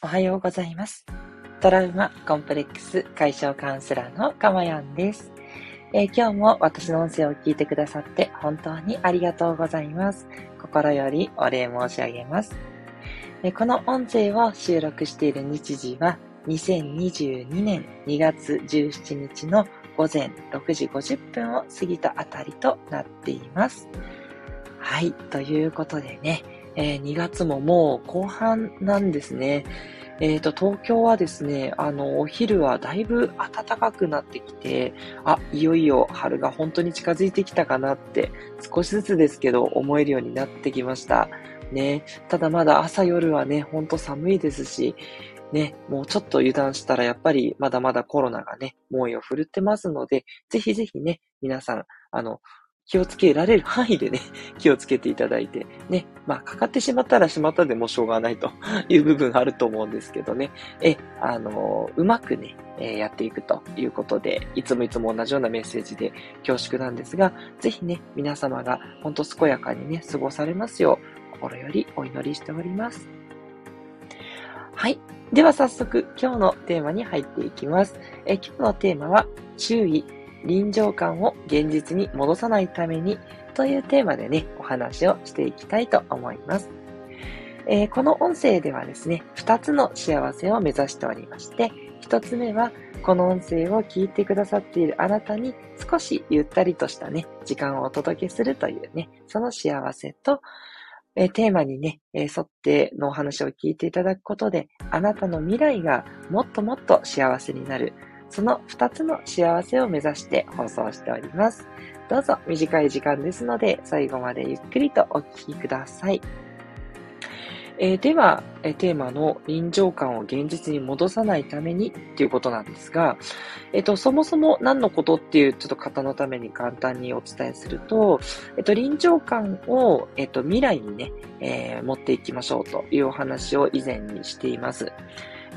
おはようございます。トラウマコンプレックス解消カウンセラーのかまやんです、えー、今日も私の音声を聞いてくださって本当にありがとうございます。心よりお礼申し上げます。えー、この音声を収録している日時は2022年2月17日の午前6時50分を過ぎたあたりとなっています。はい。ということでね、えー、2月ももう後半なんですね。えっ、ー、と、東京はですね、あの、お昼はだいぶ暖かくなってきて、あ、いよいよ春が本当に近づいてきたかなって、少しずつですけど思えるようになってきました。ね、ただまだ朝夜はね、ほんと寒いですし、ね、もうちょっと油断したらやっぱりまだまだコロナがね、猛威を振るってますので、ぜひぜひね、皆さん、あの、気をつけられる範囲でね、気をつけていただいて、ね、まあ、かかってしまったらしまったでもしょうがないという部分あると思うんですけどね、え、あの、うまくね、えやっていくということで、いつもいつも同じようなメッセージで恐縮なんですが、ぜひね、皆様がほんと健やかにね、過ごされますよう、心よりお祈りしております。はい。では早速、今日のテーマに入っていきます。え今日のテーマは、注意、臨場感を現実に戻さないためにというテーマでね、お話をしていきたいと思います。えー、この音声ではですね、2つの幸せを目指しておりまして、1つ目は、この音声を聞いてくださっているあなたに少しゆったりとしたね、時間をお届けするというね、その幸せと、え、テーマにね、沿ってのお話を聞いていただくことで、あなたの未来がもっともっと幸せになる、その2つの幸せを目指して放送しております。どうぞ短い時間ですので、最後までゆっくりとお聞きください。えー、では、え、テーマの臨場感を現実に戻さないためにっていうことなんですが、えっ、と、そもそも何のことっていうちょっと方のために簡単にお伝えすると、えっ、と、臨場感を、えっ、と、未来にね、え持っていきましょうというお話を以前にしています。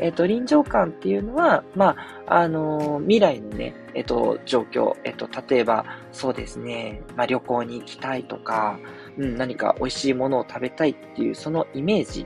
えっ、ー、と、臨場感っていうのは、まあ、あのー、未来のね、えっ、ー、と、状況、えっ、と、例えば、そうですね、まあ、旅行に行きたいとか、うん、何か美味しいものを食べたいっていう、そのイメージ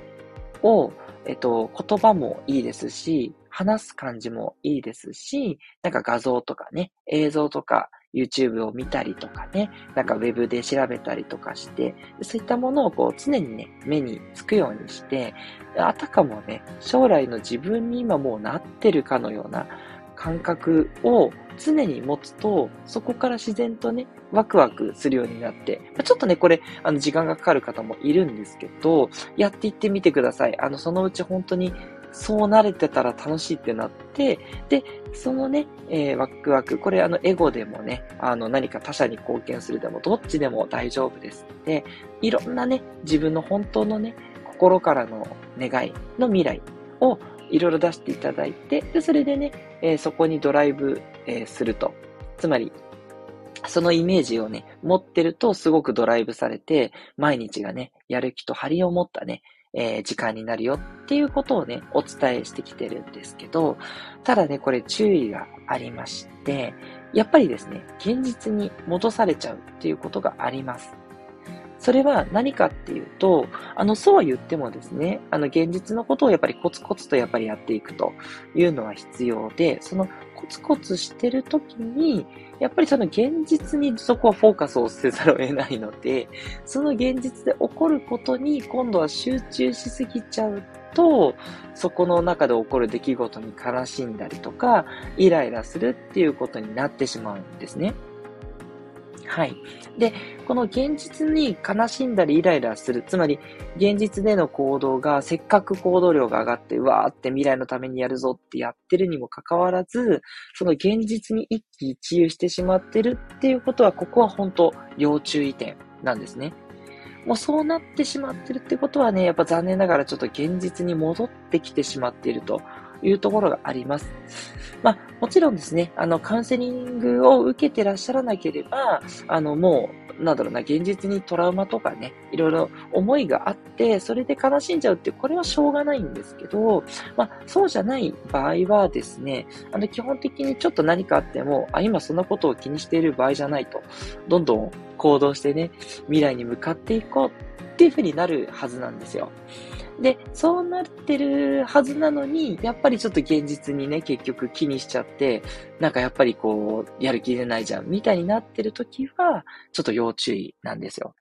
を、えっと、言葉もいいですし、話す感じもいいですし、なんか画像とかね、映像とか、YouTube を見たりとかね、なんか Web で調べたりとかして、そういったものをこう常にね、目につくようにして、あたかもね、将来の自分に今もうなってるかのような感覚を常に持つと、そこから自然とね、ワクワクするようになって、ちょっとね、これ、あの、時間がかかる方もいるんですけど、やっていってみてください。あの、そのうち本当にそう慣れてたら楽しいってなって、で、そのね、えー、ワクワク、これあの、エゴでもね、あの、何か他者に貢献するでも、どっちでも大丈夫ですで、いろんなね、自分の本当のね、心からの願いの未来をいろいろ出していただいて、で、それでね、えー、そこにドライブ、えー、すると。つまり、そのイメージをね、持ってるとすごくドライブされて、毎日がね、やる気と張りを持ったね、えー、時間になるよっていうことをね、お伝えしてきてるんですけど、ただね、これ注意がありまして、やっぱりですね、現実に戻されちゃうっていうことがあります。それは何かっていうと、あの、そうは言ってもですね、あの、現実のことをやっぱりコツコツとやっぱりやっていくというのは必要で、そのコツコツしてるときに、やっぱりその現実にそこはフォーカスをせざるを得ないので、その現実で起こることに今度は集中しすぎちゃうと、そこの中で起こる出来事に悲しんだりとか、イライラするっていうことになってしまうんですね。はい。で、この現実に悲しんだりイライラする、つまり現実での行動がせっかく行動量が上がって、わーって未来のためにやるぞってやってるにもかかわらず、その現実に一喜一憂してしまってるっていうことは、ここは本当要注意点なんですね。もうそうなってしまってるってことはね、やっぱ残念ながらちょっと現実に戻ってきてしまっているというところがあります。まあ、もちろんですね、あの、カウンセリングを受けてらっしゃらなければ、あの、もう、なんだろうな、現実にトラウマとかね、いろいろ思いがあって、それで悲しんじゃうって、これはしょうがないんですけど、まあ、そうじゃない場合はですね、あの、基本的にちょっと何かあっても、あ、今そんなことを気にしている場合じゃないと、どんどん行動してね、未来に向かっていこうっていうふうになるはずなんですよ。で、そうなってるはずなのに、やっぱりちょっと現実にね、結局気にしちゃって、なんかやっぱりこう、やる気出ないじゃん、みたいになってる時は、ちょっと要注意なんですよ。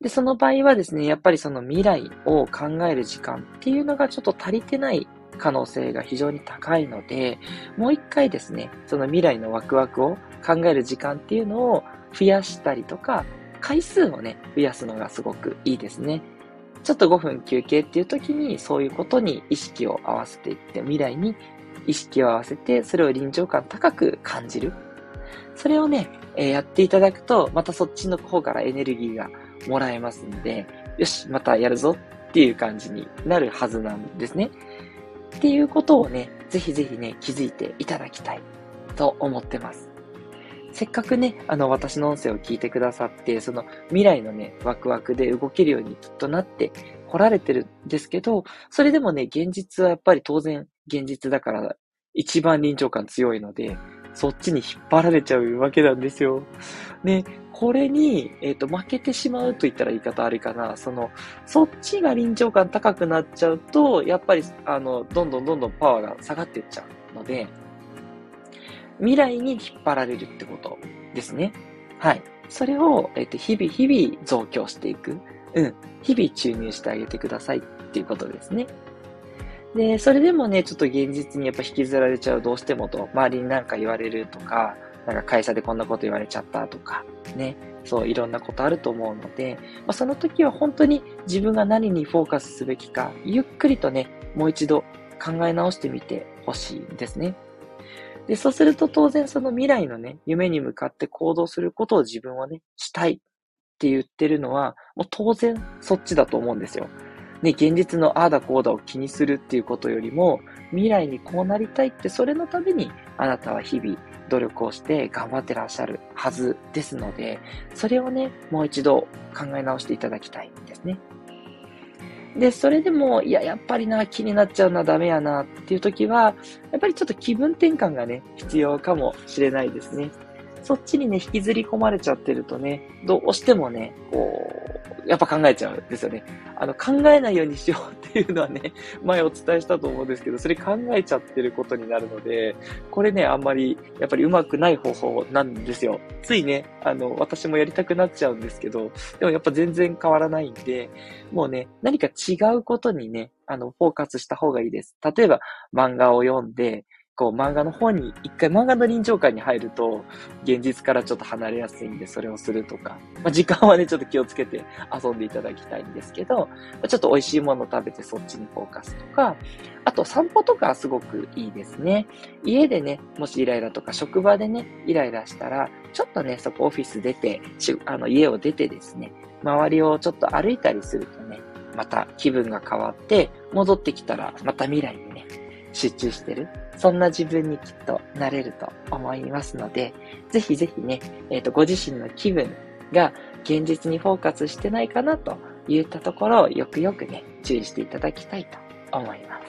で、その場合はですね、やっぱりその未来を考える時間っていうのがちょっと足りてない可能性が非常に高いので、もう一回ですね、その未来のワクワクを考える時間っていうのを増やしたりとか、回数をね、増やすのがすごくいいですね。ちょっと5分休憩っていう時にそういうことに意識を合わせていって、未来に意識を合わせて、それを臨場感高く感じる。それをね、えー、やっていただくと、またそっちの方からエネルギーがもらえますんで、よし、またやるぞっていう感じになるはずなんですね。っていうことをね、ぜひぜひね、気づいていただきたいと思ってます。せっかくね、あの、私の音声を聞いてくださって、その未来のね、ワクワクで動けるようにきっとなって来られてるんですけど、それでもね、現実はやっぱり当然現実だから一番臨場感強いので、そっちに引っ張られちゃうわけなんですよ。ね、これに、えっ、ー、と、負けてしまうと言ったら言い方あるかな。その、そっちが臨場感高くなっちゃうと、やっぱり、あの、どんどんどんどんパワーが下がっていっちゃうので、未来に引っ張られるってことですね。はい。それを、えっ、と、日々日々増強していく。うん。日々注入してあげてくださいっていうことですね。で、それでもね、ちょっと現実にやっぱ引きずられちゃうどうしてもと、周りになんか言われるとか、なんか会社でこんなこと言われちゃったとか、ね、そういろんなことあると思うので、まあ、その時は本当に自分が何にフォーカスすべきか、ゆっくりとね、もう一度考え直してみてほしいんですね。で、そうすると当然その未来のね、夢に向かって行動することを自分はね、したいって言ってるのは、もう当然そっちだと思うんですよ。ね、現実のああだこうだを気にするっていうことよりも、未来にこうなりたいって、それのためにあなたは日々努力をして頑張ってらっしゃるはずですので、それをね、もう一度考え直していただきたいんですね。で、それでも、いや、やっぱりな、気になっちゃうな、ダメやな、っていう時は、やっぱりちょっと気分転換がね、必要かもしれないですね。そっちにね、引きずり込まれちゃってるとね、どうしてもね、こう、やっぱ考えちゃうんですよね。あの、考えないようにしようっていうのはね、前お伝えしたと思うんですけど、それ考えちゃってることになるので、これね、あんまり、やっぱりうまくない方法なんですよ。ついね、あの、私もやりたくなっちゃうんですけど、でもやっぱ全然変わらないんで、もうね、何か違うことにね、あの、フォーカスした方がいいです。例えば、漫画を読んで、こう漫画の方に、一回漫画の臨場感に入ると、現実からちょっと離れやすいんで、それをするとか。まあ、時間はね、ちょっと気をつけて遊んでいただきたいんですけど、ちょっと美味しいもの食べてそっちにフォーカスとか、あと散歩とかすごくいいですね。家でね、もしイライラとか職場でね、イライラしたら、ちょっとね、そこオフィス出て、あの、家を出てですね、周りをちょっと歩いたりするとね、また気分が変わって、戻ってきたら、また未来にね、集中してる。そんな自分にきっとなれると思いますので、ぜひぜひね、えっ、ー、と、ご自身の気分が現実にフォーカスしてないかなといったところをよくよくね、注意していただきたいと思います。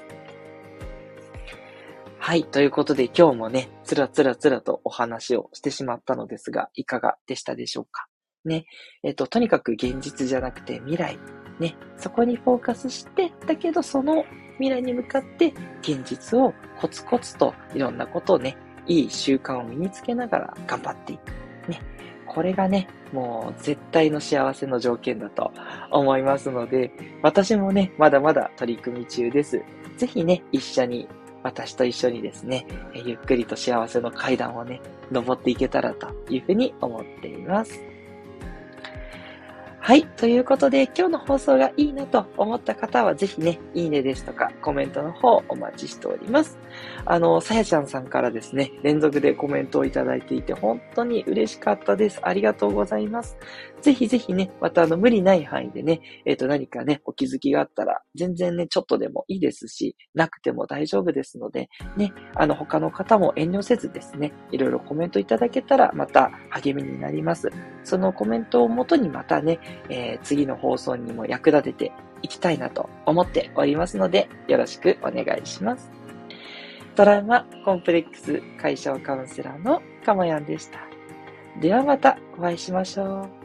はい。ということで今日もね、つらつらつらとお話をしてしまったのですが、いかがでしたでしょうか？ね。えっ、と、とにかく現実じゃなくて未来。ね。そこにフォーカスして、だけどその未来に向かって現実をコツコツといろんなことをね、いい習慣を身につけながら頑張っていく。ね。これがね、もう絶対の幸せの条件だと思いますので、私もね、まだまだ取り組み中です。ぜひね、一緒に、私と一緒にですね、ゆっくりと幸せの階段をね、登っていけたらというふうに思っています。はい。ということで、今日の放送がいいなと思った方は、ぜひね、いいねですとか、コメントの方お待ちしております。あの、さやちゃんさんからですね、連続でコメントをいただいていて、本当に嬉しかったです。ありがとうございます。ぜひぜひね、またあの、無理ない範囲でね、えっ、ー、と、何かね、お気づきがあったら、全然ね、ちょっとでもいいですし、なくても大丈夫ですので、ね、あの、他の方も遠慮せずですね、いろいろコメントいただけたら、また励みになります。そのコメントをもとにまたね、えー、次の放送にも役立てていきたいなと思っておりますので、よろしくお願いします。トラウマコンプレックス解消カウンセラーのかもやんでした。ではまたお会いしましょう。